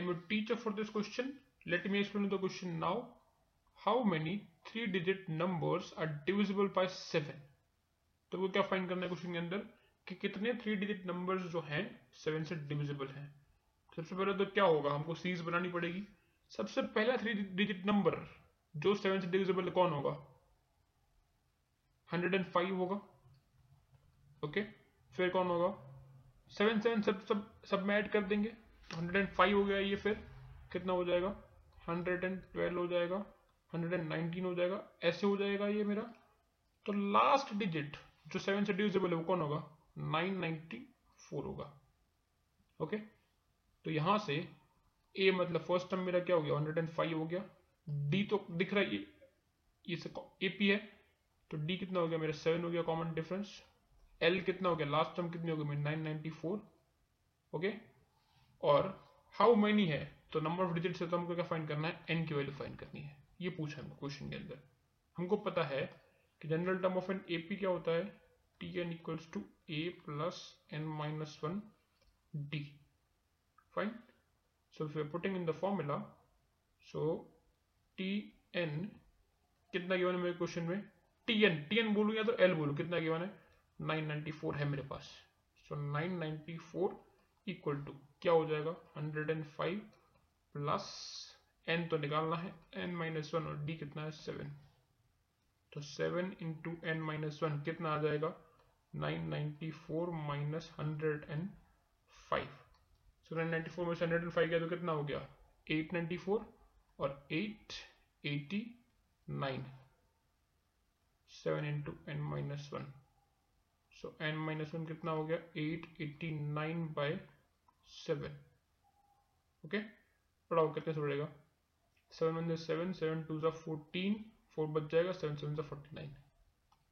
am a teacher for this question. Let me explain the question now. How many three digit numbers are divisible by 7? तो वो क्या find करना है question के अंदर? कि कितने थ्री डिजिट नंबर्स जो हैं सेवन से डिविजिबल हैं? सबसे पहले तो क्या होगा? हमको सीरीज़ बनानी पड़ेगी। सबसे पहला थ्री डिजिट नंबर जो सेवन से डिविजिबल कौन होगा? हंड्रेड एंड फाइव होगा। ओके फिर कौन होगा? सेवन सेवन सब सब सब में ऐड कर देंगे। हंड्रेड एंड फाइव हो गया ये फिर। कितना हो जाएगा? हंड्रेड एंड ट्वेल्व हो जाएगा। हंड्रेड एंड नाइनटीन हो जाएगा। ऐसे हो जाएगा ये मेरा। तो लास्ट डिजिट जो सेवन से डिविजिबल है वो कौन होगा? नाइन नाइनटी फोर होगा। ओके तो यहाँ से ए मतलब फ़र्स्ट टर्म मेरा क्या हो गया? हंड्रेड एंड फाइव हो गया। डी तो दिख रहा है, ये ए पी है। तो डी कितना हो गया मेरा? सेवन हो गया कॉमन डिफरेंस एल कितना हो गया? लास्ट टर्म कितनी हो गई मेरी? नाइन नाइनटी फोर ओके और हाउ मैनी है तो नंबर ऑफ़ डिजिट से तो हमको क्या फाइंड करना है? एन की वैल्यू फाइंड करनी है। ये पूछा हमको क्वेश्चन के अंदर। हमको पता है कि general term of N AP क्या होता है? T N equals to A plus N minus one D fine so if you putting in the formula so T N कितना गिवन है मेरे क्वेश्चन में? टी एन टी एन बोलू या तो एल बोलू? कितना गिवन है? 994 है मेरे पास। So nine so, 994 equal to क्या हो जाएगा? 105 प्लस एन तो निकालना है। एन माइनस वन और डी कितना है? सेवन तो seven into N minus one कितना आ जाएगा? 994 minus hundred and five so nine ninety four में से हंड्रेड एंड फाइव गया तो कितना हो गया? 894 और 889 7 into N minus one so N minus one कितना हो गया? 889 बाय सेवन ओके पढ़ाओ, कितने से बढ़ेगा? Seven one seven seven two ज़ा फोर्टीन फोर बच जाएगा सेवन सेवन ज़ा फोर्टी नाइन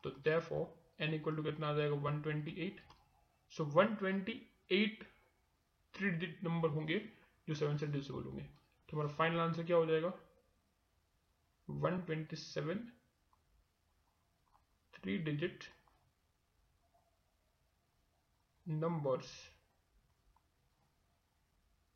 तो देयरफॉर एन इक्वल टू कितना आ जाएगा? One twenty eight so one twenty eight three digit number होंगे जो सेवन से डिविजिबल होंगे तो हमारा फाइनल आंसर क्या हो जाएगा? One twenty seven three digit numbers.